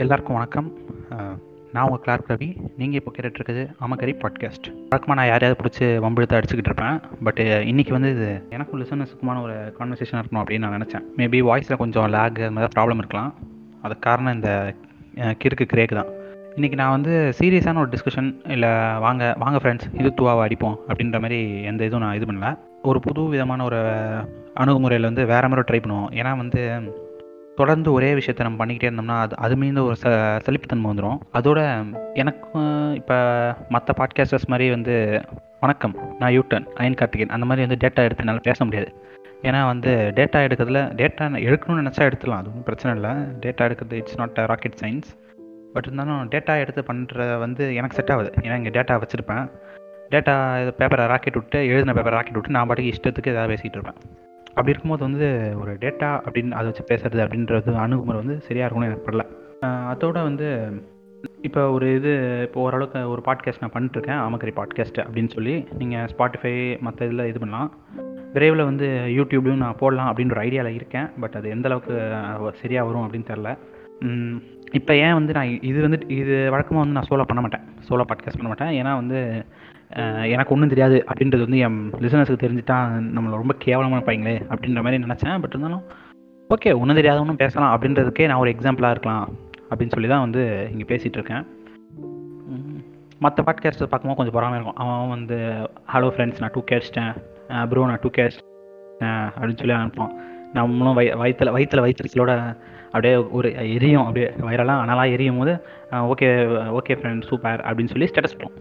எல்லாருக்கும் வணக்கம். நான் உங்கள் கிளார்க் ரவி நீங்கள் இப்போ கேட்டுட்ருக்குது அமகரி பாட்காஸ்ட் வழக்கமாக நான் யாரையாவது பிடிச்சி வம்பிழுத்து அடிச்சுக்கிட்டு இருப்பேன். பட் இன்றைக்கி வந்து இது எனக்கும் லிசனஸுக்குமான ஒரு கான்வர்சேஷன் இருக்கணும் அப்படின்னு நான் நினச்சேன். மேபி வாய்ஸில் கொஞ்சம் லேக் அது மாதிரி ப்ராப்ளம் இருக்கலாம். அதுக்கு காரணம் இந்த கிறுக்கு கிரேக் தான். இன்றைக்கி நான் வந்து சீரியஸான ஒரு டிஸ்கஷன் இல்லை வாங்க வாங்க ஃப்ரெண்ட்ஸ் இது தூவாவை அடிப்போம் அப்படின்ற மாதிரி எந்த இதுவும் நான் இது பண்ணல. ஒரு புது விதமான ஒரு அணுகுமுறையில் வந்து வேறு மாதிரி ட்ரை பண்ணுவோம். ஏன்னா வந்து தொடர்ந்து ஒரே விஷயத்தை நம்ம பண்ணிக்கிட்டே இருந்தோம்னா அது அது மீது ஒரு ச செழிப்புத்தன்மை வந்துடும் அதோட எனக்கும் இப்போ மற்ற பாட்காஸ்டர்ஸ் மாதிரி வந்து வணக்கம் நான் யூட்டன் அயன் கார்த்திகேயன். அந்த மாதிரி வந்து டேட்டா எடுத்து என்னால் பேச முடியாது. ஏன்னா வந்து டேட்டா எடுக்கிறதுல டேட்டா எடுக்கணும்னு நினச்சா எடுத்துடலாம் அது ஒன்றும் பிரச்சனை இல்லை. டேட்டா எடுக்கிறது it's not rocket science but இருந்தாலும் டேட்டா எடுத்து பண்ணுற வந்து எனக்கு செட் ஆகுது. ஏன்னா இங்கே டேட்டா வச்சுருப்பேன். டேட்டா பேப்பரை ராக்கெட் விட்டு எழுதின பேப்பரை ராக்கெட் விட்டு நான் பாட்டுக்கு இஷ்டத்துக்கு எதாவது பேசிகிட்டு இருப்பேன். அப்படி இருக்கும்போது வந்து ஒரு டேட்டா அப்படின்னு அதை வச்சு பேசுறது அப்படின்றது அணுகுமுறை வந்து சரியாக இருக்கும்னு எனக்கு படல அதோட வந்து இப்போ ஒரு இது இப்போ ஓரளவுக்கு ஒரு பாட்காஸ்ட் நான் பண்ணிட்டுருக்கேன் ஆமக்கரி பாட்காஸ்ட் அப்படின்னு சொல்லி. நீங்கள் ஸ்பாட்டிஃபை மற்ற இதில் இது பண்ணலாம். விரைவில் வந்து யூடியூப்லையும் நான் போடலாம் அப்படின்ற ஒரு ஐடியாவில் இருக்கேன். பட் அது எந்த அளவுக்கு சரியாக வரும் அப்படின்னு தெரில இப்போ ஏன் வந்து நான் இது வந்து இது வழக்கமாக வந்து நான் சோலோ பண்ண மாட்டேன். சோலோ பாட்காஸ்ட் பண்ண மாட்டேன். ஏன்னா வந்து எனக்கு ஒன்றும் தெரியாது அப்படின்றது வந்து என் லிசனர்ஸுக்கு தெரிஞ்சுட்டா நம்மளை ரொம்ப கேவலமாக இருப்பாங்களே அப்படின்ற மாதிரி நினச்சேன். பட் இருந்தாலும் ஓகே ஒன்றும் தெரியாதவனும் பேசலாம் அப்படின்றதுக்கே நான் ஒரு எக்ஸாம்பிளாக இருக்கலாம் அப்படின்னு சொல்லி தான் வந்து இங்கே பேசிகிட்டு இருக்கேன். மற்ற பாட்காஸ்ட்டை பார்க்கும்போது கொஞ்சம் பொறாமல் இருக்கும். அவன் வந்து ஹலோ ஃப்ரெண்ட்ஸ் நான் டூ கேடிச்சிட்டேன் ப்ரோ நான் டூ கேடிச்சிட்டேன் அப்படின்னு சொல்லி அனுப்புவான். நம்மளும் வய வயிற்றுல வயிற்றில் வயிற்றுலோட அப்படியே ஒரு எரியும். அப்படியே வைரலாம் அனலாக எரியும் போது ஓகே ஓகே ஃப்ரெண்ட் சூப்பர் அப்படின்னு சொல்லி ஸ்டேட்டஸ் போடும்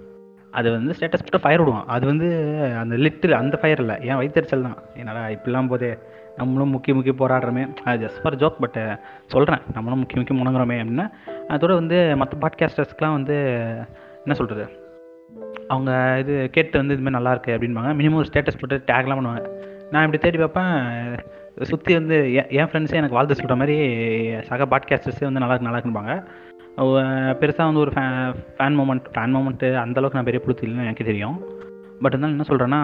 அது வந்து ஸ்டேட்டஸ் போட்டு ஃபயர் விடுவான். அது வந்து அந்த லிட்டில் அந்த ஃபயர் இல்லை. ஏன் வயிற்றுச்சல் தான். என்னடா இப்படிலாம் போதே நம்மளும் முக்கிய முக்கிய போராடுறோமே. அது ஜஸ்ட் ஃபார் ஜோக் பட் சொல்கிறேன் நம்மளும் முக்கிய முக்கிய முணங்குறோமே அப்படின்னா. அதோட வந்து மற்ற பாட்காஸ்டர்ஸ்க்குலாம் வந்து என்ன சொல்கிறது அவங்க இது கேட்டு வந்து இதுமாதிரி நல்லா இருக்குது அப்படின்பாங்க. மினிமம் ஒரு ஸ்டேட்டஸ் போட்டு டேக்லாம் பண்ணுவாங்க. நான் இப்படி தேடி பார்ப்பேன். சுற்றி வந்து என் என் ஃப்ரெண்ட்ஸே எனக்கு வாழ்த்து சொல்கிற மாதிரி சக பாட்காஸ்டர்ஸே வந்து நல்லா இருக்கு நல்லா இருக்குன்பாங்க. பெருசாக வந்து ஒரு ஃபே ஃபேன் மூமெண்ட் ஃபேன் மூமெண்ட்டு அந்தளவுக்கு நான் பெரிய பிடிச்சி இல்லைன்னு எனக்கு தெரியும். பட் இருந்தாலும் என்ன சொல்கிறேன்னா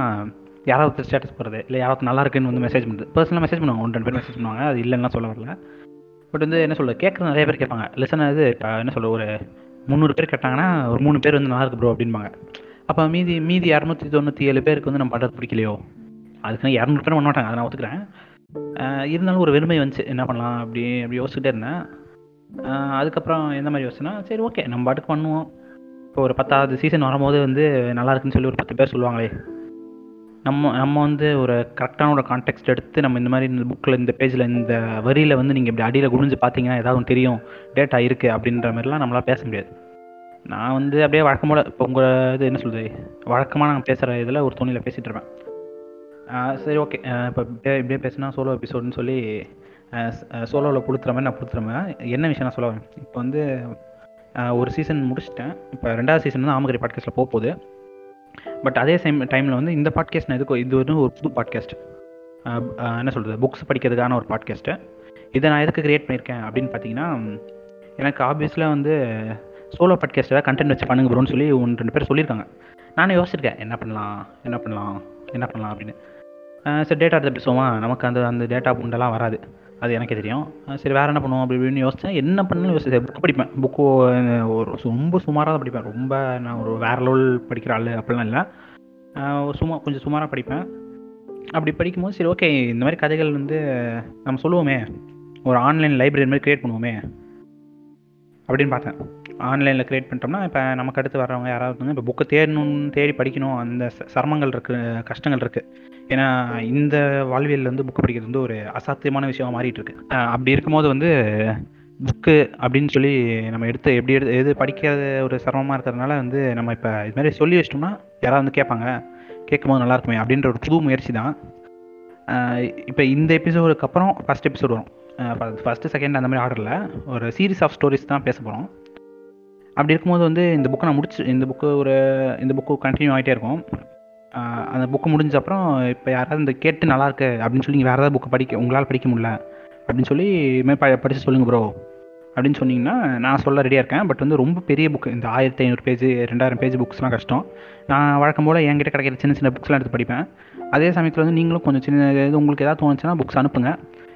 யாராவது ஸ்டேட்டஸ் போடுறது இல்லை யாராவது நல்லா இருக்குன்னு வந்து மெசேஜ் பண்ணுறது பர்சனலாக மெசேஜ் பண்ணுவாங்க ஒன்று ரெண்டு பேர் மெசேஜ் பண்ணுவாங்க அது இல்லைன்னா சொல்ல வரல. பட் வந்து என்ன சொல்கிறது கேட்குறது நிறைய பேர் கேட்பாங்க. லிசன் அது இப்போ என்ன சொல்ல ஒரு முந்நூறு பேர் கேட்டாங்கன்னா ஒரு மூணு பேர் வந்து நல்லா இருக்கு ப்ரோ அப்படின்பாங்க அப்போ மீதி மீதி இரநூத்தி தொண்ணூற்றி ஏழு பேருக்கு வந்து நம்ம பண்ணுறது பிடிக்கலையோ? அதுக்கு இரநூறு பேர் பண்ண மாட்டாங்க அதை நான் ஒத்துக்கிறேன். இருந்தாலும் ஒரு வெறுமை வந்துச்சு என்ன பண்ணலாம் அப்படி அப்படி யோசிச்சுட்டே இருந்தேன். அதுக்கப்புறம் எந்த மாதிரி யோசனை சரி ஓகே நம்ம பாட்டுக்கு பண்ணுவோம். இப்போ ஒரு பத்தாவது சீசன் வரும்போது வந்து நல்லா இருக்குன்னு சொல்லி ஒரு பத்து பேர் சொல்லுவாங்களே. நம்ம நம்ம வந்து ஒரு கரெக்டான ஒரு கான்டெக்ட் எடுத்து நம்ம இந்த மாதிரி இந்த புக்கில் இந்த பேஜில் இந்த வரியில் வந்து நீங்கள் இப்படி அடியில் குனிஞ்சு பார்த்தீங்கன்னா ஏதாவது ஒன்று தெரியும் டேட்டா இருக்குது அப்படின்ற மாதிரிலாம் நம்மளால் பேச முடியாது. நான் வந்து அப்படியே வழக்கமோட இப்போ உங்கள் இது என்ன சொல்கிறது வழக்கமாக நாங்கள் பேசுகிற இதில் ஒரு துணியில் பேசிகிட்டு இருப்பேன். ஆஹ் சரி ஓகே இப்போ இப்படியே இப்படியே பேசினா சோலோ எபிசோடுன்னு சொல்லி சோலோவில் கொடுத்துற மாதிரி நான் கொடுத்துருவேன் என்ன விஷயம் நான் சொல்ல வரேன். இப்போ வந்து ஒரு சீசன் முடிச்சிட்டேன். இப்போ ரெண்டாவது சீசன் வந்து ஆமகரி பாட்காஸ்ட்டில் போக போகுது பட் அதே சேம் டைமில் வந்து இந்த பாட்காஸ்ட் நான் எதுக்கு இது வந்து ஒரு புது பாட்காஸ்ட் என்ன சொல்கிறது புக்ஸ் படிக்கிறதுக்கான ஒரு பாட்காஸ்ட்டு இதை நான் எதுக்கு க்ரியேட் பண்ணியிருக்கேன் அப்படின்னு பார்த்தீங்கன்னா எனக்கு ஆப்வியஸில் வந்து சோலோ பாட்காஸ்ட் ஏதாவது கண்டென்ட் வச்சு பண்ணுங்க ப்ரோன்னு சொல்லி ஒன்று ரெண்டு பேர் சொல்லியிருக்காங்க. நானே யோசிச்சிருக்கேன் என்ன பண்ணலாம் என்ன பண்ணலாம் என்ன பண்ணலாம் அப்படின்னு. ஆஹ் சரி டேட்டா எடுத்து பேசுவோமா? நமக்கு அந்த அந்த டேட்டா புண்டெல்லாம் வராது. அது எனக்கே தெரியும். சரி வேறு என்ன பண்ணுவோம் அப்படி இப்படின்னு யோசித்தேன் என்ன பண்ணாலும் யோசிச்சேன். புக் படிப்பேன். புக்கு ஒரு ரொம்ப சுமாராக தான் படிப்பேன். ரொம்ப நான் ஒரு வேறு லெவல் படிக்கிற ஆள் அப்படிலாம் இல்லை. சும்மா கொஞ்சம் சுமாராக படிப்பேன். அப்படி படிக்கும்போது சரி ஓகே இந்த மாதிரி கதைகள் வந்து நம்ம சொல்லுவோமே. ஒரு ஆன்லைன் லைப்ரரி மாதிரி க்ரியேட் பண்ணுவோமே. அப்படின்னு பார்த்தேன். ஆன்லைனில் க்ரியேட் பண்ணிட்டோம்னா இப்போ நமக்கு அடுத்து வரவங்க யாராவது வந்து இப்போ புக்கை தேடணும்னு தேடி படிக்கணும். அந்த ச- சிரமங்கள் இருக்குது கஷ்டங்கள் இருக்குது ஏன்னா இந்த வாழ்வியலில் வந்து புக்கு படிக்கிறது வந்து ஒரு அசாத்தியமான விஷயமா மாறிட்டு இருக்கு. அப்படி இருக்கும்போது வந்து புக்கு அப்படின்னு சொல்லி நம்ம எடுத்து எப்படி எடுத்து எது படிக்காத ஒரு சிரமமாக இருக்கிறதுனால வந்து நம்ம இப்போ இது மாதிரி சொல்லி வச்சிட்டோம்னா யாராவது வந்து கேட்பாங்க. கேட்கும்போது நல்லா இருக்குமே அப்படின்ற ஒரு புது முயற்சி தான். இப்போ இந்த எபிசோடுக்கு அப்புறம் ஃபஸ்ட் எபிசோடு வரும். ஃபஸ்ட்டு செகண்ட் அந்த மாதிரி ஆர்டரில் ஒரு சீரிஸ் ஆஃப் ஸ்டோரிஸ் தான் பேச போகிறோம் அப்படி இருக்கும்போது வந்து இந்த புக்கை நான் முடிச்சு இந்த புக்கு ஒரு இந்த புக்கு கண்டினியூ ஆகிட்டே இருக்கும். அந்த புக்கு முடிஞ்ச அப்புறம் இப்போ யாராவது இந்த கேட்டு நல்லா இருக்கு அப்படின்னு சொல்லி வேறு ஏதாவது புக்கை படிக்க உங்களால் படிக்க முடியல அப்படின்னு சொல்லி இதுமாதிரி ப படித்து சொல்லுங்கள் ப்ரோ அப்படின்னு சொன்னிங்கன்னா நான் சொல்ல ரெடியாக இருக்கேன். பட் வந்து ரொம்ப பெரிய புக்கு இந்த ஆயிரத்தி ஐநூறு பேஜ் ரெண்டாயிரம் பேஜ் புக்ஸ்லாம் கஷ்டம். நான் வழக்கம் போல் என்கிட்ட கிடைக்கிற சின்ன சின்ன புக்ஸ்லாம் எடுத்து படிப்பேன். அதே சமயத்தில் வந்து நீங்களும் கொஞ்சம் சின்ன இது உங்களுக்கு ஏதாவது தோணுச்சுன்னா புக்ஸ் அனுப்புங்க.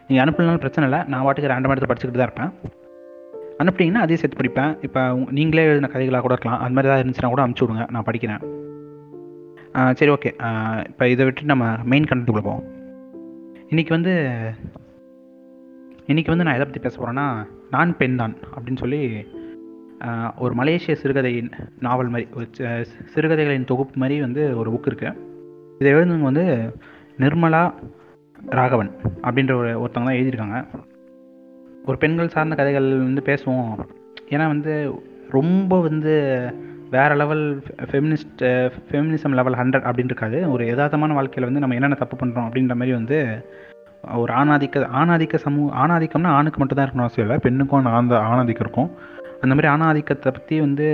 நீங்கள் அனுப்பலனாலும் பிரச்சனை இல்லை. நான் வாட்டுக்கு ரேண்டமாக எடுத்து படிச்சுக்கிட்டு தான் இருப்பேன். அனுப்புனீங்கன்னா அதையும் சேர்த்து படிப்பேன். இப்போ நீங்களே எழுதின கதைகளாக கூட இருக்கலாம். அது மாதிரி ஏதாவது இருந்துச்சுன்னா கூட அனுப்பிச்சி விடுங்க. நான் படிக்கிறேன். ஆ, சரி ஓகே. இப்போ இதை விட்டு நம்ம மெயின் கண்டென்ட்டுக்குள்ளே போவோம். இன்றைக்கி வந்து இன்றைக்கி வந்து நான் எதை பற்றி பேச போகிறேன்னா நான் பெண் தான் அப்படின்னு சொல்லி ஒரு மலேசிய சிறுகதையின் நாவல் மாதிரி ஒரு சிறுகதைகளின் தொகுப்பு மாதிரி வந்து ஒரு புக் இருக்குது இதை எழுதுனவங்க வந்து நிர்மலா ராகவன் அப்படின்ற ஒரு ஒருத்தவங்க தான் எழுதியிருக்காங்க. ஒரு பெண்கள் சார்ந்த கதைகள் வந்து பேசுவோம். ஏன்னா வந்து ரொம்ப வந்து வேற level feminist feminism level hundred அப்படின்னு இருக்காது. ஒரு யதார்த்தமான வாழ்க்கையில் வந்து நம்ம என்னென்ன தப்பு பண்ணுறோம் அப்படின்ற மாதிரி வந்து ஒரு ஆணாதிக்க ஆணாதிக்க சமூக ஆணாதிக்கம்னா ஆணுக்கு மட்டும் தான் இருக்கணும் அவசியம் இல்லை. பெண்ணுக்கும் ஆந்த ஆணாதிக்கம் இருக்கும். அந்த மாதிரி ஆணாதிக்கத்தை பற்றி வந்து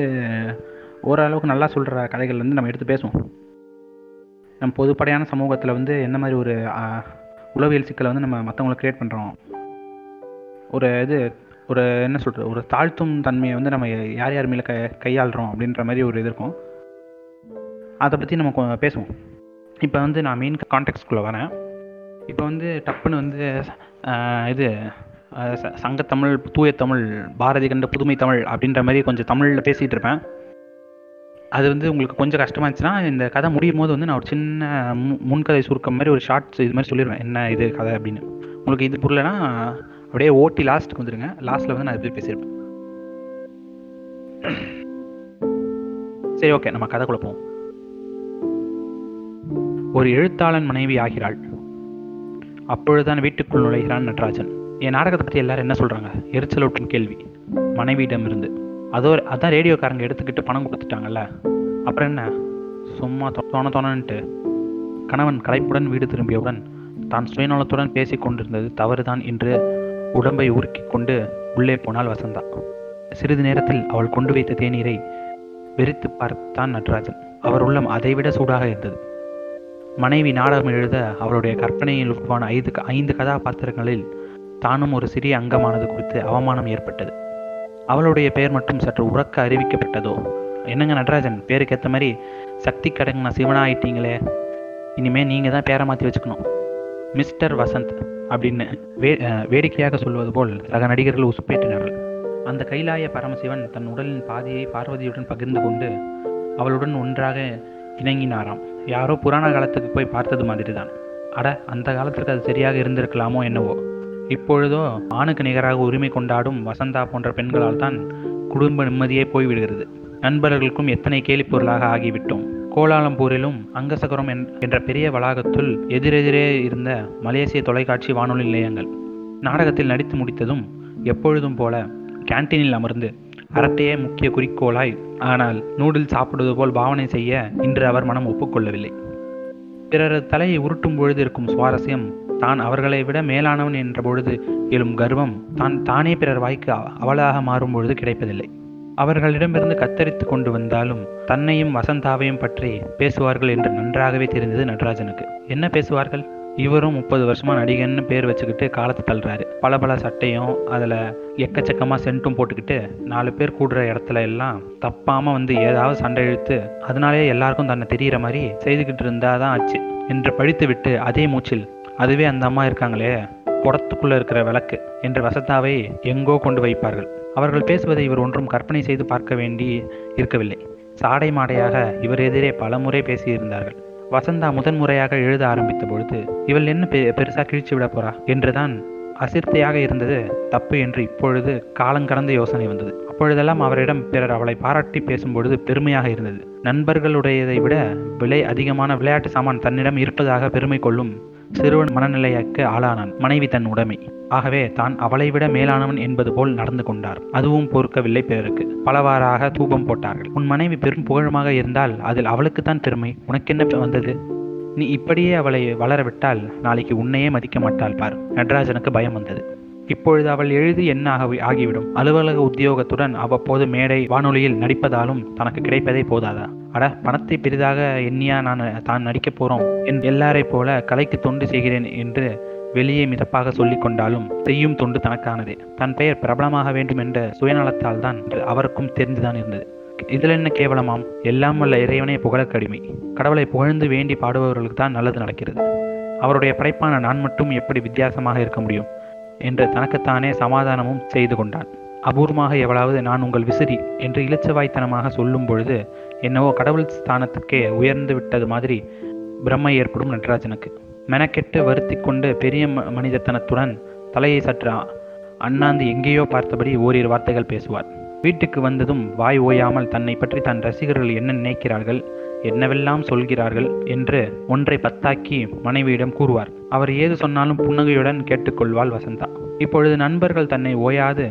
ஓரளவுக்கு நல்லா சொல்கிற கதைகள் வந்து நம்ம எடுத்து பேசுவோம். நம்ம பொதுப்படையான சமூகத்தில் வந்து என்ன மாதிரி ஒரு உளவியல் சிக்கலை வந்து நம்ம மற்றவங்களுக்கு க்ரியேட் பண்ணுறோம் ஒரு இது ஒரு என்ன சொல்கிறது ஒரு தாழ்த்தும் தன்மையை வந்து நம்ம யார் யார் மேலே க கையாளுறோம் அப்படின்ற மாதிரி ஒரு இது இருக்கும். அதை பற்றி நம்ம கொ- பேசுவோம். இப்போ வந்து நான் மெயின் காண்டெக்ட்ஸ்குள்ளே வரேன். இப்போ வந்து டப்புன்னு வந்து இது ச- சங்கத்தமிழ் தூய தமிழ் பாரதி கண்ட புதுமை தமிழ் அப்படின்ற மாதிரி கொஞ்சம் தமிழில் பேசிகிட்டு இருப்பேன். அது வந்து உங்களுக்கு கொஞ்சம் கஷ்டமா இருந்துச்சுன்னா இந்த கதை முடியும் போது வந்து நான் ஒரு சின்ன முன்கதை சுருக்கம் மாதிரி ஒரு ஷார்ட்ஸ் இது மாதிரி சொல்லிடுவேன் என்ன இது கதை அப்படின்னு. உங்களுக்கு இது புரியலன்னா அப்படியே ஓட்டி லாஸ்ட்டுக்கு வந்துடுங்க லாஸ்ட்டில் வந்து நான் எப்படி பேசியிருப்பேன். சரி ஓகே நம்ம கதை குழப்போம் ஒரு எழுத்தாளன் மனைவி ஆகிறாள். அப்பொழுதுதான் வீட்டுக்குள் நுழைகிறான் நடராஜன். என் நாடகத்தை பற்றி எல்லாரும் என்ன சொல்கிறாங்க எரிச்சலூட்டும் கேள்வி. மனைவியிடம் இருந்து அதோ அதான் ரேடியோக்காரங்க எடுத்துக்கிட்டு பணம் கொடுத்துட்டாங்கல்ல. அப்புறம் என்ன? சும்மா தோண தோணன்ட்டு கணவன் களைப்புடன் வீடு திரும்பியவுடன் தான் சுயநலத்துடன் பேசிக் கொண்டிருந்தது தவறுதான் என்று உடம்பை உருக்கிக் கொண்டு உள்ளே போனாள் வசந்தா. சிறிது நேரத்தில் அவள் கொண்டு வைத்த தேநீரை வெறித்து பார்த்தான் நடராஜன். அவர் உள்ளம் அதைவிட சூடாக இருந்தது. மனைவி நாடகம் எழுத அவளுடைய கற்பனையில் உருவான ஐந்து க- ஐந்து கதாபாத்திரங்களில் தானும் ஒரு சிறிய அங்கமானது குறித்து அவமானம் ஏற்பட்டது. அவளுடைய பெயர் மட்டும் சற்று உறக்க அறிவிக்கப்பட்டதோ? என்னங்க நடராஜன் பேருக்கு ஏற்ற மாதிரி சக்தி கடங்கின சிவனா ஆயிட்டீங்களே இனிமே நீங்க தான் பேரை மாற்றி வச்சுக்கணும். மிஸ்டர் வசந்த் அப்படின்னு வே வேடிக்கையாக சொல்வது போல் சக நடிகர்கள் உசுப்பேற்றினார்கள். அந்த கைலாய பரமசிவன் தன் உடலின் பாதியை பார்வதியுடன் பகிர்ந்து கொண்டு அவளுடன் ஒன்றாக இணங்கினாராம். யாரோ புராண காலத்துக்கு போய் பார்த்தது மாதிரி தான் அட அந்த காலத்திற்கு அது சரியாக இருந்திருக்கலாமோ என்னவோ. இப்பொழுதோ ஆணுக்கு நிகராக உரிமை கொண்டாடும் வசந்தா போன்ற பெண்களால் தான் குடும்ப நிம்மதியே போய்விடுகிறது. நண்பர்களுக்கும் எத்தனை கேலிப்பொருளாக ஆகிவிட்டோம். கோலாலம்பூரிலும் அங்கசகரம் என்- என்ற பெரிய வளாகத்துள் எதிரெதிரே இருந்த மலேசிய தொலைக்காட்சி வானொலி நிலையங்கள். நாடகத்தில் நடித்து முடித்ததும் எப்பொழுதும் போல கேண்டீனில் அமர்ந்து அரட்டையே முக்கிய குறிக்கோளாய் ஆனால் நூடில் சாப்பிடுவது போல் பாவனை செய்ய இன்று அவர் மனம் ஒப்புக்கொள்ளவில்லை. பிறரது தலையை உருட்டும் பொழுது இருக்கும் சுவாரஸ்யம் தான் அவர்களை விட மேலானவன் என்ற பொழுது எழும் கர்வம் தான் தானே பிறர் வாய்க்கு அவளாக மாறும் பொழுது கிடைப்பதில்லை. அவர்களிடமிருந்து கத்தரித்து கொண்டு வந்தாலும் தன்னையும் வசந்தாவையும் பற்றி பேசுவார்கள் என்று நன்றாகவே தெரிந்தது நடராஜனுக்கு. என்ன பேசுவார்கள்? இவரும் முப்பது வருஷமா நடிகன்னு பேர் வச்சுக்கிட்டு காலத்தை தள்ளுறாரு. பல பல சட்டையும் அதில் எக்கச்சக்கமாக சென்ட்டும் போட்டுக்கிட்டு நாலு பேர் கூடுற இடத்துல எல்லாம் தப்பாமல் வந்து ஏதாவது சண்டை இழுத்து அதனாலே எல்லாருக்கும் தன்னை தெரிகிற மாதிரி செய்துக்கிட்டு இருந்தால் தான் ஆச்சு என்று பழித்து விட்டு அதே மூச்சில் அதுவே அந்த அம்மா இருக்காங்களே குடத்துக்குள்ளே இருக்கிற விளக்கு என்று வசந்தாவை எங்கோ கொண்டு வைப்பார்கள். அவர்கள் பேசுவதை இவர் ஒன்றும் கற்பனை செய்து பார்க்க வேண்டி இருக்கவில்லை. சாடை மாடையாக இவர் எதிரே பலமுறை பேசியிருந்தார்கள். வசந்தா முதன்முறையாக எழுத ஆரம்பித்த பொழுது இவள் என்ன பெ பெருசா கிழிச்சு விட போறா? என்றுதான் அசிர்த்தையாக இருந்தது தப்பு என்று இப்பொழுது காலங்கடந்த யோசனை வந்தது. அப்பொழுதெல்லாம் அவரிடம் பிறர் அவளை பாராட்டி பேசும்பொழுது பெருமையாக இருந்தது. நண்பர்களுடையதை விட விலை அதிகமான விளையாட்டு சாமான் தன்னிடம் இருப்பதாக பெருமை கொள்ளும் சிறுவன் மனநிலையக்கு ஆளானான். மனைவி தன் உடைமை. ஆகவே தான் அவளை விட மேலானவன் என்பது போல் நடந்து கொண்டார். அதுவும் பொறுக்கவில்லை பிறருக்கு. பலவாறாக தூபம் போட்டார்கள். உன் மனைவி பெரும் புகழமாக இருந்தால் அதில் அவளுக்குத்தான் பெருமை. உனக்கென்ன வந்தது? நீ இப்படியே அவளை வளரவிட்டால் நாளைக்கு உன்னையே மதிக்க மாட்டாள் பார். நடராஜனுக்கு பயம் வந்தது. இப்பொழுது அவள் எழுதி என்ன ஆகிவிடும்? அலுவலக உத்தியோகத்துடன் அவ்வப்போது மேடை வானொலியில் நடிப்பதாலும் தனக்கு கிடைப்பதே போதாதா? அட பணத்தை பெரிதாக எண்ணியா நான் தான் நடிக்கப் போறோம் என் எல்லாரைப் போல கலைக்கு தொண்டு செய்கிறேன் என்று வெளியே மிதப்பாக சொல்லிக் கொண்டாலும் செய்யும் தொண்டு தனக்கானதே. தன் பெயர் பிரபலமாக வேண்டும் என்ற சுயநலத்தால் தான் அவருக்கும் தெரிந்துதான் இருந்தது. இதில் என்ன கேவலமாம்? எல்லாம் வல்ல இறைவனே புகழக் கடிமை. கடவுளை புகழ்ந்து வேண்டி பாடுபவர்களுக்கு தான் நல்லது நடக்கிறது. அவருடைய படைப்பான நான் மட்டும் எப்படி வித்தியாசமாக இருக்க முடியும்? என்று தனக்குத்தானே சமாதானமும் செய்து கொண்டான். அபூர்வமாக எவளாவது நான் உங்கள் விசிறி என்று இளிச்சவாய்த்தனமாக சொல்லும் பொழுது என்னவோ கடவுள் ஸ்தானத்துக்கே உயர்ந்து விட்டது மாதிரி பிரம்மை ஏற்படும் நடராஜனுக்கு. மெனக்கெட்டு வருத்தி கொண்டு பெரிய ம- மனிதத்தனத்துடன் தலையை சற்று அண்ணாந்து எங்கேயோ பார்த்தபடி ஓரிரு வார்த்தைகள் பேசுவார். வீட்டுக்கு வந்ததும் வாய் ஓயாமல் தன்னை பற்றி தன் ரசிகர்கள் என்ன நினைக்கிறார்கள் என்னவெல்லாம் சொல்கிறார்கள் என்று ஒன்றை பத்தாக்கி மனைவியிடம் கூறுவார். அவர் ஏது சொன்னாலும் புன்னகையுடன் கேட்டுக்கொள்வாள் வசந்தா. இப்பொழுது நண்பர்கள் தன்னை ஓயாது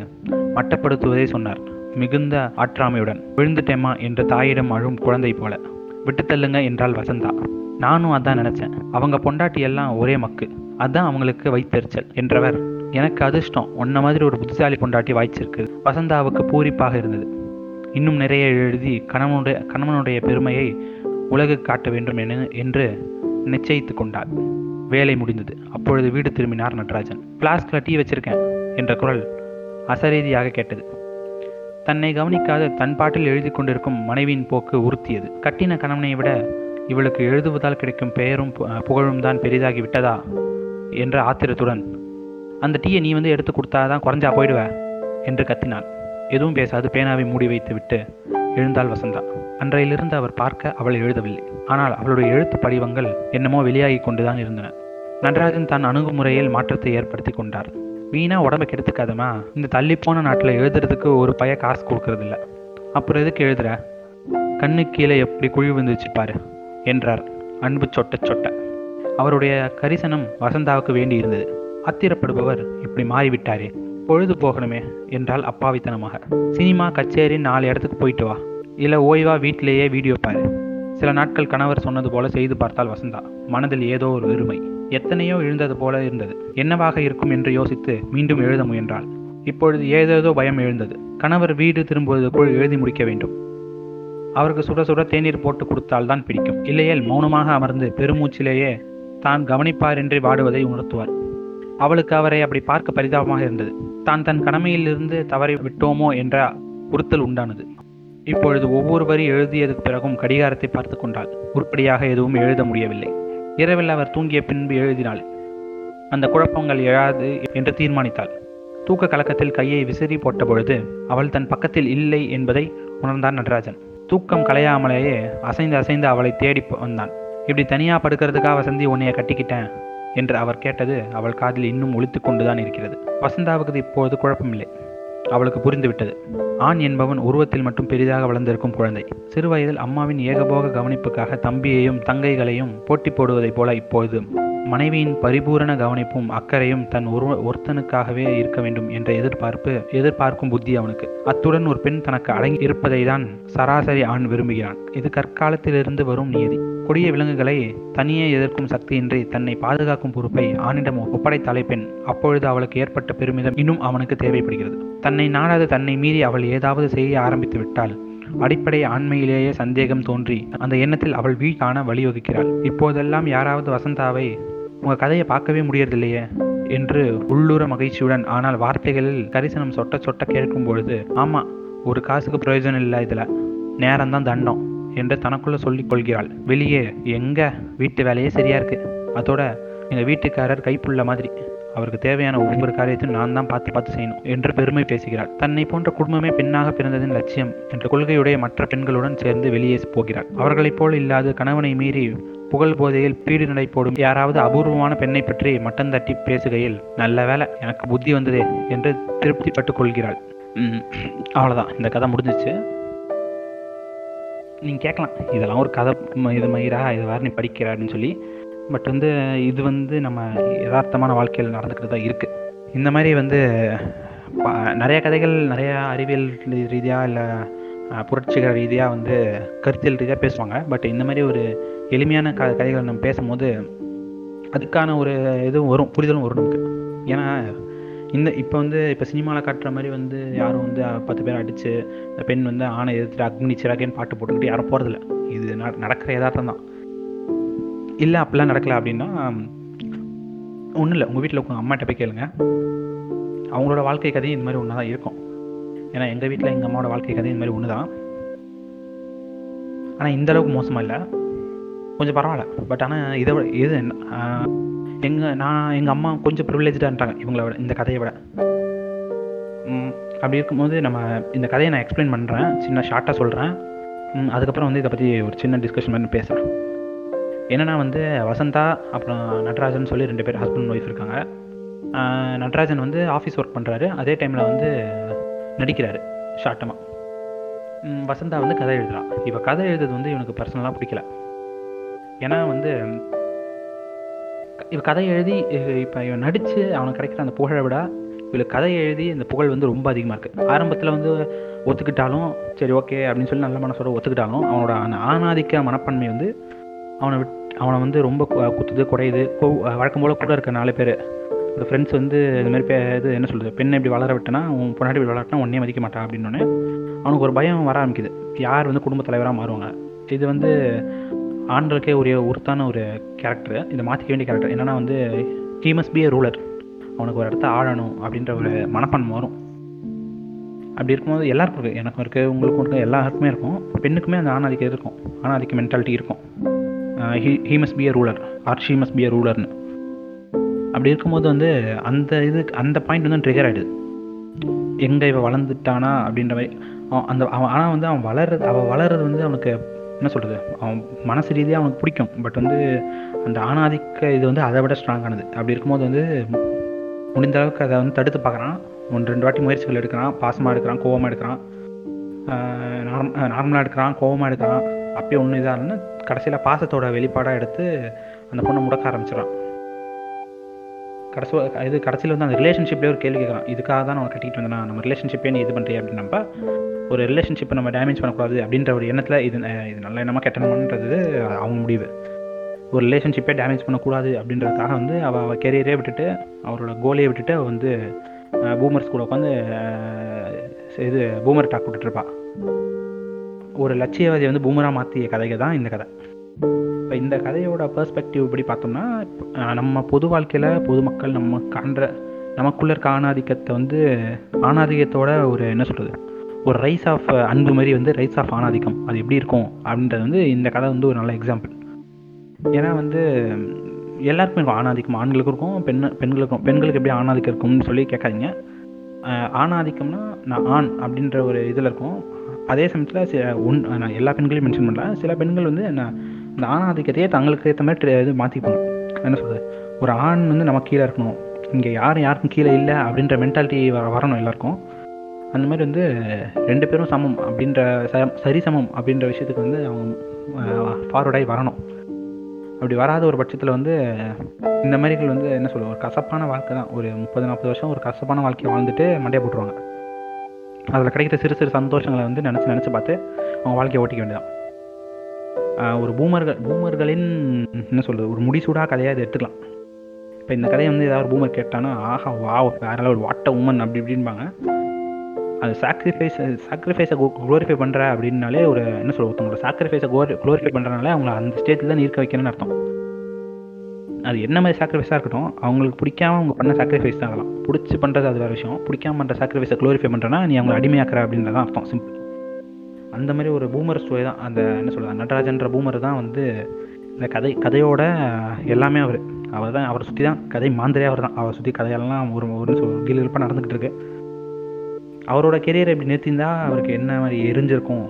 மட்டப்படுத்துவதை சொன்னார். மிகுந்த ஆற்றாமையுடன் விழுந்துட்டேமா என்று தாயிடம் அழும் குழந்தை போல. விட்டு தள்ளுங்க என்றாள் வசந்தா. நானும் அதான் நினைச்சேன். அவங்க பொண்டாட்டி எல்லாம் ஒரே மக்கு. அதான் அவங்களுக்கு வைத்தெரிச்சல் என்றவர் எனக்கு அதிர்ஷ்டம். உன்ன மாதிரி ஒரு புத்திசாலி பொண்டாட்டி வாய்ச்சிருக்கு. வசந்தாவுக்கு பூரிப்பாக இருந்தது. இன்னும் நிறைய எழுதி கணவனுடைய கணவனுடைய பெருமையை உலகுக்கு காட்ட வேண்டும் என என்று நிச்சயித்து கொண்டாள் வேலை முடிந்தது. அப்பொழுது வீடு திரும்பினார் நடராஜன். ஃப்ளாஸ்கில் டீ வச்சிருக்கேன் என்ற குரல் அசரீதியாக கேட்டது. தன்னை கவனிக்காத தன் பாட்டில் எழுதி கொண்டிருக்கும் மனைவியின் போக்கு உறுத்தியது. கட்டின கணவனை விட இவளுக்கு எழுதுவதால் கிடைக்கும் பெயரும் பு- புகழும் தான் பெரிதாகி விட்டதா? என்ற ஆத்திரத்துடன் அந்த டீயை நீ வந்து எடுத்து கொடுத்தாதான் குறைஞ்சா போயிடுவ என்று கத்தினாள். எதுவும் பேசாது பேனாவை மூடி வைத்து விட்டு எழுந்தாள் வசந்தா. அன்றையிலிருந்து அவர் பார்க்க அவள் எழுதவில்லை. ஆனால் அவளுடைய எழுத்து படிவங்கள் என்னமோ வெளியாகி கொண்டுதான் இருந்தன. நடராஜன் தன் அணுகுமுறையில் மாற்றத்தை ஏற்படுத்தி கொண்டார். வீணா உடம்பை கெடுத்துக்காதமா இந்த தள்ளிப்போன நாட்டில் எழுதுறதுக்கு ஒரு பய காசு கொடுக்கறதில்ல. அப்புறம் எதுக்கு எழுதுற? கண்ணு கீழே எப்படி குழி விழுந்துச்சு பாரு என்றார் அன்பு சொட்ட சொட்ட. அவருடைய கரிசனம் வசந்தாவுக்கு வேண்டி இருந்தது. அத்திரப்படுபவர் இப்படி மாறிவிட்டாரே. பொழுது போகணுமே என்றால் அப்பாவித்தனமாக. சினிமா கச்சேரி நாலு இடத்துக்கு போயிட்டு வா. இல்லை ஓய்வா வீட்டிலேயே வீடியோ பாரு. சில நாட்கள் கணவர் சொன்னது போல செய்து பார்த்தால் வசந்தா. மனதில் ஏதோ ஒரு வெறுமை. எத்தனையோ எழுந்தது போல இருந்தது. என்னவாக இருக்கும் என்று யோசித்து மீண்டும் எழுத முயன்றாள். இப்பொழுது ஏதேதோ பயம் எழுந்தது. கணவர் வீடு திரும்புவதற்குள் எழுதி முடிக்க வேண்டும். அவருக்கு சுட சுட தேநீர் போட்டு கொடுத்தால் தான் பிடிக்கும். இல்லையேல் மௌனமாக அமர்ந்து பெருமூச்சிலேயே தான் கவனிப்பார் என்று வாடுவதை உணர்த்துவார். அவளுக்கு அவரை அப்படி பார்க்க பரிதாபமாக இருந்தது. தான் தன் கடமையிலிருந்து தவறி விட்டோமோ என்ற உறுத்தல் உண்டானது. இப்பொழுது ஒவ்வொரு வரி எழுதியது பிறகும் கடிகாரத்தை பார்த்து கொண்டாள். உருப்படியாக எதுவும் எழுத முடியவில்லை. இரவில் அவர் தூங்கிய பின்பு எழுதினாள். அந்த குழப்பங்கள் எழாது என்று தீர்மானித்தாள். தூக்க கலக்கத்தில் கையை விசிறி போட்ட பொழுது அவள் தன் பக்கத்தில் இல்லை என்பதை உணர்ந்தான் நடராஜன். தூக்கம் கலையாமலேயே அசைந்து அசைந்து அவளை தேடி வந்தான். இப்படி தனியா படுக்கிறதுக்காக வசந்தி உன்னைய கட்டிக்கிட்டேன் என்று அவர் கேட்டது அவள் காதில் இன்னும் ஒழித்து கொண்டுதான் இருக்கிறது. வசந்தாவுக்கு இப்போது குழப்பமில்லை. அவளுக்கு புரிந்துவிட்டது. ஆண் என்பவன் உருவத்தில் மட்டும் பெரிதாக வளர்ந்திருக்கும் குழந்தை. சிறுவயதில் அம்மாவின் ஏகபோக கவனிப்புக்காக தம்பியையும் தங்கைகளையும் போட்டி போடுவதைப் போல இப்போது மனைவியின் பரிபூரண கவனிப்பும் அக்கறையும் தன் ஒரு ஒருத்தனுக்காகவே இருக்க வேண்டும் என்ற எதிர்பார்ப்பு எதிர்பார்க்கும் புத்தி அவனுக்கு. அத்துடன் ஒரு பெண் தனக்கு அடங்கி இருப்பதை தான் சராசரி ஆண் விரும்புகிறான். இது கற்காலத்திலிருந்து வரும் நியதி கொடிய விலங்குகளை தனியே எதிர்க்கும் சக்தியின்றி தன்னை பாதுகாக்கும் பொறுப்பை ஆணிடம் ஒப்படைத்தாலே பெண் அப்பொழுது அவளுக்கு ஏற்பட்ட பெருமிதம் இன்னும் அவனுக்கு தேவைப்படுகிறது. தன்னை நாடாது தன்னை மீறி அவள் ஏதாவது செய்ய ஆரம்பித்து விட்டால் அடிப்படை ஆண்மையிலேயே சந்தேகம் தோன்றி அந்த எண்ணத்தில் அவள் வீழ் காண வழிவகுக்கிறாள். இப்போதெல்லாம் யாராவது வசந்தாவை உங்க கதையை பார்க்கவே முடியறதில்லையே என்று உள்ளூர மகிழ்ச்சியுடன் ஆனால் வார்த்தைகளில் கரிசனம் சொட்ட சொட்ட கேட்கும் பொழுது ஆமாம் ஒரு காசுக்கு பிரயோஜனம் இல்லை இதுல. நேரம்தான் தண்டம். என்று தனக்குள்ளே சொல்லிக் கொள்கிறாள். வெளியே எங்கே? வீட்டு வேலையே சரியாக இருக்குது அதோட எங்கள் வீட்டுக்காரர் கைப்புள்ள மாதிரி. அவருக்கு தேவையான ஒவ்வொரு காரியத்தையும் நான் தான் பார்த்து பார்த்து செய்யணும் என்று பெருமை பேசுகிறாள். தன்னை போன்ற குடும்பமே பெண்ணாக பிறந்ததின் லட்சியம். என்ற கொள்கையுடைய மற்ற பெண்களுடன் சேர்ந்து வெளியே போகிறாள். அவர்களைப் போல் இல்லாத கணவனை மீறி புகழ் போதையில் பீடு நடை போடும் யாராவது அபூர்வமான பெண்ணை பற்றி மட்டம் தட்டி பேசுகையில் நல்ல வேலை எனக்கு புத்தி வந்ததே என்று திருப்திப்பட்டு கொள்கிறாள். அவ்வளோதான் இந்த கதை முடிஞ்சிச்சு. நீங்கள் கேட்கலாம். இதெல்லாம் ஒரு கதை இது மயிரா இது வேறு நீ படிக்கிற அப்படின்னு சொல்லி. பட் வந்து இது வந்து நம்ம யதார்த்தமான வாழ்க்கையில் நடந்துக்கிட்டு தான் இருக்குது இந்த மாதிரி வந்து நிறைய கதைகள் நிறைய அறிவியல் ரீதியாக இல்லை புரட்சிகர ரீதியாக வந்து கருத்தியல் ரீதியாக பேசுவாங்க. பட் இந்த மாதிரி ஒரு எளிமையான க கதைகளை நம்ம பேசும்போது அதுக்கான ஒரு இதுவும் வரும் புரிதலும் வரும் நமக்கு. ஏன்னா இந்த இப்போ வந்து இப்போ சினிமாவில் காட்டுற மாதிரி வந்து யாரும் வந்து பத்து பேர் அடித்து இந்த பெண் வந்து ஆணை எதிர்த்துட்டு அக்னி சிறாகேன்னு பாட்டு போட்டுக்கிட்டு யாரும் போகிறதில்ல இது நட- நடக்கிற யதார்த்தம் தான். இல்லை அப்படிலாம் நடக்கலை அப்படின்னா ஒன்றும் இல்லை. உங்கள் வீட்டில் உங்கள் அம்மாட்ட போய் கேளுங்க. அவங்களோட வாழ்க்கை கதையும் இந்த மாதிரி ஒன்றா தான் இருக்கும். ஏன்னா எங்கள் வீட்டில் எங்கள் அம்மாவோட வாழ்க்கை கதையும் இந்த மாதிரி ஒன்று தான். ஆனால் இந்த அளவுக்கு மோசமாக இல்லை. கொஞ்சம் பரவாயில்ல. பட் ஆனால் இதை இது இது எங்கள் நான் எங்கள் அம்மா கொஞ்சம் ப்ரிவிலேஜான்ட்டாங்க இவங்கள விட இந்த கதையை விட. அப்படி இருக்கும்போது நம்ம இந்த கதையை நான் எக்ஸ்பிளைன் பண்ணுறேன் சின்ன ஷார்ட்டாக சொல்கிறேன் அதுக்கப்புறம் வந்து இதை பற்றி ஒரு சின்ன டிஸ்கஷன் பண்ணி பேசுகிறேன் என்னென்னா வந்து வசந்தா அப்புறம் நட்ராஜன் சொல்லி ரெண்டு பேர் ஹஸ்பண்ட் ஒய்ஃப் இருக்காங்க. நட்ராஜன் வந்து ஆஃபீஸ் ஒர்க் பண்ணுறாரு அதே டைமில் வந்து நடிக்கிறாரு ஷார்ட்டமாக வசந்தா வந்து கதை எழுதுகிறான் இப்போ கதை எழுதுறது வந்து இவனுக்கு பர்சனலாக பிடிக்கல. ஏன்னா வந்து இவள் கதை எழுதி இப்போ இவன் நடித்து அவனுக்கு கிடைக்கிற அந்த புகழை விட இவளுக்கு கதை எழுதி இந்த புகழ் வந்து ரொம்ப அதிகமாக இருக்குது ஆரம்பத்தில் வந்து ஒத்துக்கிட்டாலும் சரி ஓகே அப்படின்னு சொல்லி நல்ல மனசோட ஒத்துக்கிட்டாலும் அவனோட அந்த ஆணாதிக்க மனப்பான்மை வந்து அவனை விட் அவனை வந்து ரொம்ப குத்துது குறையுது. வழக்கம் போல் கூட இருக்க நாலு பேர். ஒரு ஃப்ரெண்ட்ஸ் வந்து இந்த மாதிரி பே இது என்ன சொல்கிறது பெண்ணை இப்படி வளர விட்டனா உன் பொன்னாடி இப்படி வளரட்டினா உன்னே மதிக்க மாட்டான் அப்படின்னோடனே அவனுக்கு ஒரு பயம் வர ஆரம்பிக்குது. யார் வந்து குடும்ப தலைவராக மாறுவாங்க? இது வந்து ஆண்களுக்கே ஒரு உருத்தான ஒரு கேரக்டர் இதை மாற்றிக்க வேண்டிய கேரக்டர் என்னென்னா வந்து he must be a ruler அவனுக்கு ஒரு இடத்த ஆளணும் அப்படின்ற ஒரு மனப்பான்மை வரும். அப்படி இருக்கும்போது எல்லாருக்கும் இருக்குது எனக்கும் இருக்குது உங்களுக்கும் இருக்குது எல்லாருக்குமே இருக்கும். பெண்ணுக்குமே அந்த ஆணாதிக்கம் இருக்கும். ஆணாதிக்க மென்டாலிட்டி இருக்கும். He must be a ruler or she must be a ரூலர்னு அப்படி இருக்கும்போது வந்து அந்த இது அந்த பாயிண்ட் வந்து ட்ரிகர் ஆகிடுது எங்கே இவள் வளர்ந்துட்டானா அப்படின்ற மாதிரி அவன் அந்த அவன் ஆனால் வந்து அவன் வளர்றது அவள் வளர்றது வந்து அவனுக்கு என்ன சொல்கிறது அவன் மனசு ரீதியாக அவனுக்கு பிடிக்கும். பட் வந்து அந்த ஆணாதிக்க இது வந்து அதை விட ஸ்ட்ராங்கானது அப்படி இருக்கும்போது வந்து முடிந்த அளவுக்கு அதை வந்து தடுத்து பார்க்குறான். ஒன்று ரெண்டு வாட்டி முயற்சிகள் எடுக்கிறான். பாசமாக எடுக்கிறான் கோவமாக எடுக்கிறான். நார்ம் நார்மலாக எடுக்கிறான் கோவமாக எடுக்கிறான். அப்பயே ஒன்றும் இதாக இல்லைன்னா கடைசியில் பாசத்தோட வெளிப்பாடாக எடுத்து அந்த பொண்ணை முடக்க ஆரம்பிச்சிடறான். கடைசி இது கடைசியில் வந்து அந்த ரிலேஷன்ஷிப்லேயே ஒரு கேள்வி கேட்குறான் இதுக்காக தான் நான் கட்டிட்டு வந்தேன்? நம்ம ரிலேஷன்ஷிப்பே நீ இது பண்ணுறிய அப்படின்னப்ப ஒரு ரிலேஷன்ஷிப்பை நம்ம டேமேஜ் பண்ணக்கூடாது அப்படின்ற ஒரு எண்ணத்தில் இது இது நல்ல எண்ணமாக கெட்டணுமான்றது அவங்க முடிவு. ஒரு ரிலேஷன்ஷிப்பே டேமேஜ் பண்ணக்கூடாது அப்படின்றதுக்காக வந்து அவள் அவள் கெரியரே விட்டுட்டு அவரோட கோலையை விட்டுட்டு அவள் வந்து பூமர்ஸ் கூட உட்காந்து இது பூமர் டாக் விட்டுட்ருப்பா ஒரு லட்சியவாதியை வந்து பூமராக மாற்றிய கதைகள் தான் இந்த கதை. இப்போ இந்த கதையோட பெர்ஸ்பெக்டிவ் படி பார்த்தோம்னா நம்ம பொது வாழ்க்கையில் பொதுமக்கள் நம்ம காண்ற நமக்குள்ள இருக்க ஆணாதிக்கத்தை வந்து ஆணாதிக்கத்தோட ஒரு என்ன சொல்கிறது ஒரு ரைஸ் ஆஃப் அன்பு மாதிரி வந்து ரைஸ் ஆஃப் ஆணாதிக்கம். அது எப்படி இருக்கும்? அப்படின்றது வந்து இந்த கதை வந்து ஒரு நல்ல எக்ஸாம்பிள் ஏன்னா வந்து எல்லாருக்குமே இருக்கும் ஆணாதிக்கம். ஆண்களுக்கும் இருக்கும் பெண் பெண்களுக்கும் பெண்களுக்கு எப்படி ஆணாதிக்கம் இருக்கும்னு சொல்லி கேட்காதீங்க. ஆணாதிக்கம்னா நான் ஆண் அப்படின்ற ஒரு இதில் இருக்கும். அதே சமயத்தில் சில ஒன் நான் எல்லா பெண்களையும் மென்ஷன் பண்ணல. சில பெண்கள் வந்து நான் இந்த ஆணாதிக்கத்தையே தங்களுக்கு ஏற்ற மாதிரி இது மாற்றிப்பாங்க என்ன சொல்கிறது ஒரு ஆண் வந்து நம்ம கீழே இருக்கணும். இங்கே யாரும் யாருக்கும் கீழே இல்லை அப்படின்ற மென்டாலிட்டி வரணும் எல்லாருக்கும். அந்த மாதிரி வந்து ரெண்டு பேரும் சமம் அப்படின்ற ச- சரிசமம் அப்படின்ற விஷயத்துக்கு வந்து அவங்க ஃபார்வர்டாகி வரணும். அப்படி வராத ஒரு பட்சத்தில் வந்து இந்த மாதிரிகள் வந்து என்ன சொல்லுவோம் ஒரு கசப்பான வாழ்க்கை தான். ஒரு முப்பது நாற்பது வருஷம் ஒரு கசப்பான வாழ்க்கையை வாழ்ந்துட்டு மண்டையை போட்டுருவாங்க. அதில் கிடைக்கிற சிறு சிறு சந்தோஷங்களை வந்து நினச்சி நினச்சி பார்த்து அவங்க வாழ்க்கையை ஓட்டிக்க வேண்டியதான் ஒரு பூமர்கள் பூமர்களின் என்ன சொல்கிறது ஒரு முடிசூடாக கதையாக அதை எடுத்துக்கலாம். இப்போ இந்த கதையை வந்து ஏதாவது பூமர் கேட்டானா ஆஹா வா வேற லெவல் வாட்ட உமன் அப்படி இப்படின்பாங்க. அது சாக்ரிஃபைஸ் சாக்ரிஃபைஸை குளோரிஃபை பண்ணுற அப்படின்னாலே ஒரு என்ன சொல்ல ஒருத்தவங்களோட சாக்ரிஃபைஸை குளோரி குளோரிஃபை பண்ணுறனால அவங்கள அந்த ஸ்டேஜில் தான் இருக்க வைக்கணும்னு அர்த்தம். அது என்ன மாதிரி சாக்ரிஃபைஸாக இருக்கட்டும் அவங்களுக்கு பிடிக்காம அவங்க பண்ண சாக்ரிஃபைஸ் தான் அதெல்லாம். பிடிச்சி பண்ணுறது அது வேறு விஷயம். பிடிக்காம பண்ணுற சாக்ரிஃபைஸை க்ளோரிஃபை பண்ணுறேன்னா நீ அவங்களை அடிமையாக்குற அப்படின்றதான் அர்த்தம். சிம்பிள் அந்த மாதிரி ஒரு பூமர் ஸ்டோரி தான். அந்த என்ன சொல்கிறது நடராஜன்ற பூமர் தான் வந்து இந்த கதை கதையோட எல்லாமே அவர். அவர் தான் அவரை சுற்றி தான் கதை மாந்திரே அவர் தான். அவரை சுற்றி கதையெல்லாம் ஒரு ஒரு கீழ்ப்பாக நடந்துக்கிட்டு இருக்கு. அவரோட கெரியரை இப்படி நிறுத்தியிருந்தா அவருக்கு என்ன மாதிரி எரிஞ்சிருக்கும்?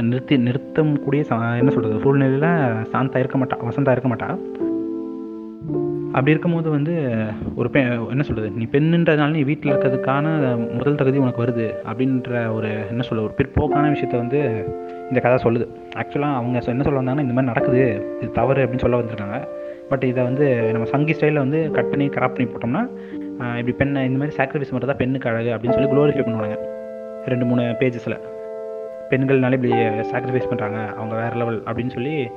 நிறுத்தி நிறுத்தம் கூடிய சா- என்ன சொல்கிறது சூழ்நிலையில் சாந்தா இருக்க மாட்டா வசந்தா இருக்க மாட்டா. அப்படி இருக்கும்போது வந்து ஒரு பெ என்ன சொல்கிறது நீ பெண்ணுன்றதுனால நீ வீட்டில் இருக்கிறதுக்கான முதல் தகுதி உனக்கு வருது அப்படின்ற ஒரு என்ன சொல்ல ஒரு பிற்போக்கான விஷயத்த வந்து இந்த கதை சொல்லுது. ஆக்சுவலாக அவங்க சொ- என்ன சொல்ல வந்தாங்கன்னா இந்த மாதிரி நடக்குது இது தவறு அப்படின்னு சொல்ல வந்திருக்காங்க. பட் இதை வந்து நம்ம சங்கி ஸ்டைலில் வந்து கட் பண்ணி கிராப் பண்ணி போட்டோம்னா இப்படி பெண்ணை இந்த மாதிரி சாக்ரிஃபைஸ் மட்டும் தான் பெண்ணுக்கு அழகு அப்படின்னு சொல்லி குளோரிஃபை பண்ணுவாங்க. ரெண்டு மூணு பேஜஸில் பெண்கள்னாலே இப்படி சாக்ரிஃபைஸ் பண்ணுறாங்க அவங்க வேறு லெவல் அப்படின்னு சொல்லி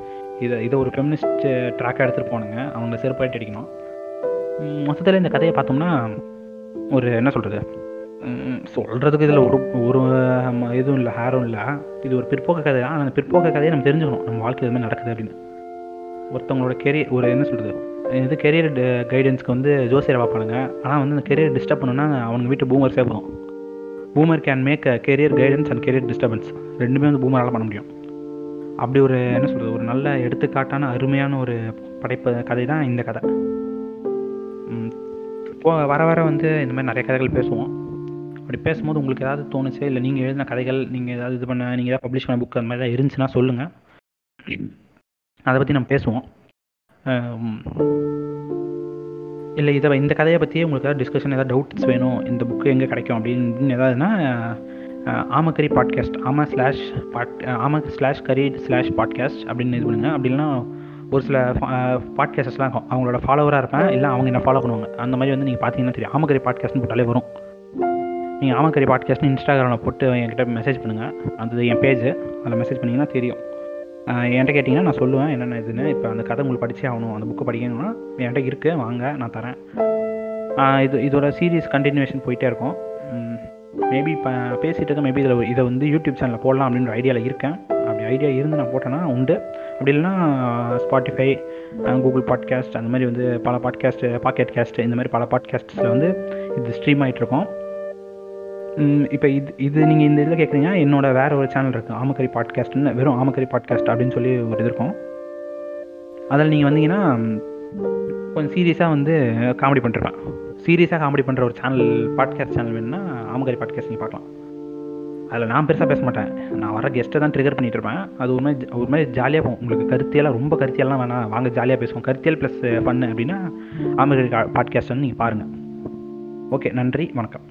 இதை இதை ஒரு ஃபெமினிஸ்ட் ட்ராக்காக எடுத்துகிட்டு போனுங்க. அவங்க செருப்பாயிட்டு அடிக்கணும். மொத்தத்தில் இந்த கதையை பார்த்தோம்னா ஒரு என்ன சொல்கிறது சொல்கிறதுக்கு இதில் ஒரு ஒரு இதுவும் இல்லை ஹேரும் இல்லை. இது ஒரு பிற்போக்க கதை. தான் அந்த பிற்போக்க கதையை நம்ம தெரிஞ்சுக்கணும். நம்ம வாழ்க்கையில் எதுவுமே நடக்குது அப்படின்னு. ஒருத்தவங்களோட கெரியர் ஒரு என்ன சொல்கிறது இது கெரியர் கைடன்ஸ்க்கு வந்து ஜோசியரை பார்ப்பானுங்க. ஆனால் வந்து அந்த கெரியர் டிஸ்டர்ப் பண்ணுன்னா அவங்க வீட்டு பூமர் சேர்ப்போம் boomer can make a career guidance and career disturbance ரெண்டுமே வந்து பூமரால் பண்ண முடியும். அப்படி ஒரு என்ன சொல்கிறது ஒரு நல்ல எடுத்துக்காட்டான அருமையான ஒரு படைப்பு கதை தான் இந்த கதை. இப்போ வர வர வந்து இந்த மாதிரி நிறைய கதைகள் பேசுவோம். அப்படி பேசும்போது உங்களுக்கு ஏதாவது தோணுச்சு? இல்லை நீங்கள் எழுதின கதைகள் நீங்கள் ஏதாவது இது பண்ண நீங்கள் ஏதாவது பப்ளிஷ் பண்ண புக் அந்த மாதிரி இருந்துச்சுன்னா சொல்லுங்கள் அதை பற்றி நம்ம பேசுவோம். இல்லை இதை இந்த கதையை பற்றியே உங்களுக்கு ஏதாவது டிஸ்கஷன் ஏதாவது டவுட்ஸ் வேணும் இந்த புக்கு எங்கே கிடைக்கும் அப்படின்னு ஏதாவதுன்னா ஆமக்கரி பாட்காஸ்ட் ஆமா ஸ்லாஷ் பாட் ஆமா ஸ்லாஷ் கரி ஸ்லாஷ் பாட்காஸ்ட் அப்படின்னு இது பண்ணுங்கள் அப்படி இல்லைன்னா ஒரு சில பாட்காஸ்டர்ஸ்லாம் இருக்கும். அவங்களோட ஃபாலோவராக இருப்பேன். இல்லை அவங்க என்ன ஃபாலோ பண்ணுவாங்க. அந்த மாதிரி வந்து நீங்கள் பார்த்தீங்கன்னா தெரியும். ஆமக்கரி பாட்காஸ்ட்னு போட்டாலே வரும். நீங்கள் ஆமக்கரி பாட்காஸ்ட்னு இன்ஸ்டாகிராமில் போட்டு என்கிட்ட மெசேஜ் பண்ணுங்கள் அது என் பேஜ் அதில் மெசேஜ் பண்ணிங்கன்னா தெரியும். என்கிட்ட கேட்டிங்கன்னா நான் சொல்லுவேன். என்னென்ன இதுன்னு. இப்போ அந்த கதை உங்களுக்கு படித்தே ஆகணும். அந்த புக்கு படிக்கணும்னா என்கிட்ட இருக்குது வாங்க நான் தரேன். இது இதோட சீரியஸ் கண்டினியூஷன் போயிட்டே இருக்கும். மேபி இப்போ பேசிகிட்டு இருக்க மேபி இதில் இதை வந்து யூடியூப் சேனலில் போடலாம் அப்படின்ற ஐடியாவில் இருக்கேன். அப்படி ஐடியா இருந்து நான் போட்டேன்னா உண்டு. அப்படி இல்லைன்னா ஸ்பாட்டிஃபை கூகுள் பாட்காஸ்ட் அந்த மாதிரி வந்து பல பாட்காஸ்ட்டு பாக்கெட் கேஸ்ட்டு இந்த மாதிரி பல பாட்காஸ்ட்ஸில் வந்து இது ஸ்ட்ரீம் ஆகிட்ருக்கோம் இப்போ இது இது நீங்கள் இந்த இதில் கேட்குறீங்க என்னோட வேறு ஒரு சேனல் இருக்குது ஆமக்கரி பாட்காஸ்ட்னு வெறும் ஆமக்கரி பாட்காஸ்ட் அப்படின்னு சொல்லி ஒரு இது இருக்கும். அதில் நீங்கள் வந்தீங்கன்னா கொஞ்சம் சீரியஸாக வந்து காமெடி பண்ணிருப்பேன் சீரியஸாக காமெடி பண்ணுற ஒரு சேனல் பாட்காஸ்ட் சேனல் வேணும்னா ஆமக்கரி பாட்காஸ்ட் நீங்கள் பார்க்கலாம். அதில் நான் பெருசாக பேச மாட்டேன். நான் வர கெஸ்ட்டை தான் ட்ரிகர் பண்ணிகிட்டு இருப்பேன். அது ஒரு மாதிரி ஒரு மாதிரி ஜாலியாக போகும். உங்களுக்கு கருத்தியெல்லாம் ரொம்ப கருத்தியெல்லாம் வேணாம். வாங்க ஜாலியாக பேசுவோம். கருத்தியல் ப்ளஸ் பண்ணு அப்படின்னா ஆமகாரி பாட்காஸ்ட் வந்து நீங்கள் பாருங்கள் ஓகே நன்றி வணக்கம்.